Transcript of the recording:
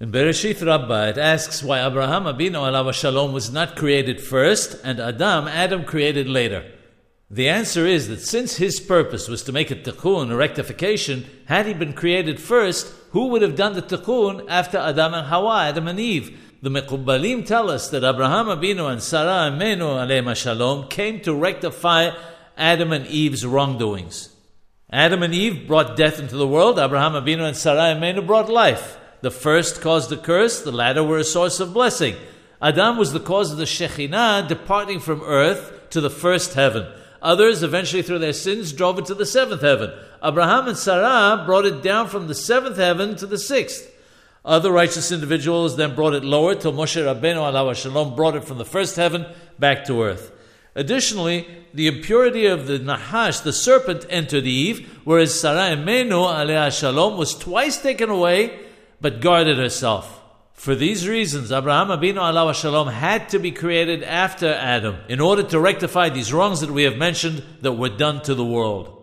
In Bereshit Rabbah, it asks why Abraham Abino alav shalom was not created first and Adam, Adam created later. The answer is that since his purpose was to make a tikkun, a rectification, had he been created first, who would have done the tikkun after Adam and Hawa, Adam and Eve? The Mekubalim tell us that Abraham Abino and Sarah Amenu alayhim shalom came to rectify Adam and Eve's wrongdoings. Adam and Eve brought death into the world. Abraham Abino and Sarah Amenu brought life. The first caused the curse, the latter were a source of blessing. Adam was the cause of the Shekhinah departing from earth to the first heaven. Others, eventually through their sins, drove it to the seventh heaven. Abraham and Sarah brought it down from the seventh heaven to the sixth. Other righteous individuals then brought it lower till Moshe Rabbeinu alav shalom brought it from the first heaven back to earth. Additionally, the impurity of the Nahash, the serpent, entered Eve, whereas Sarah Emenu aleh shalom was twice taken away but guarded herself. For these reasons, Abraham Abinu alav shalom had to be created after Adam in order to rectify these wrongs that we have mentioned that were done to the world.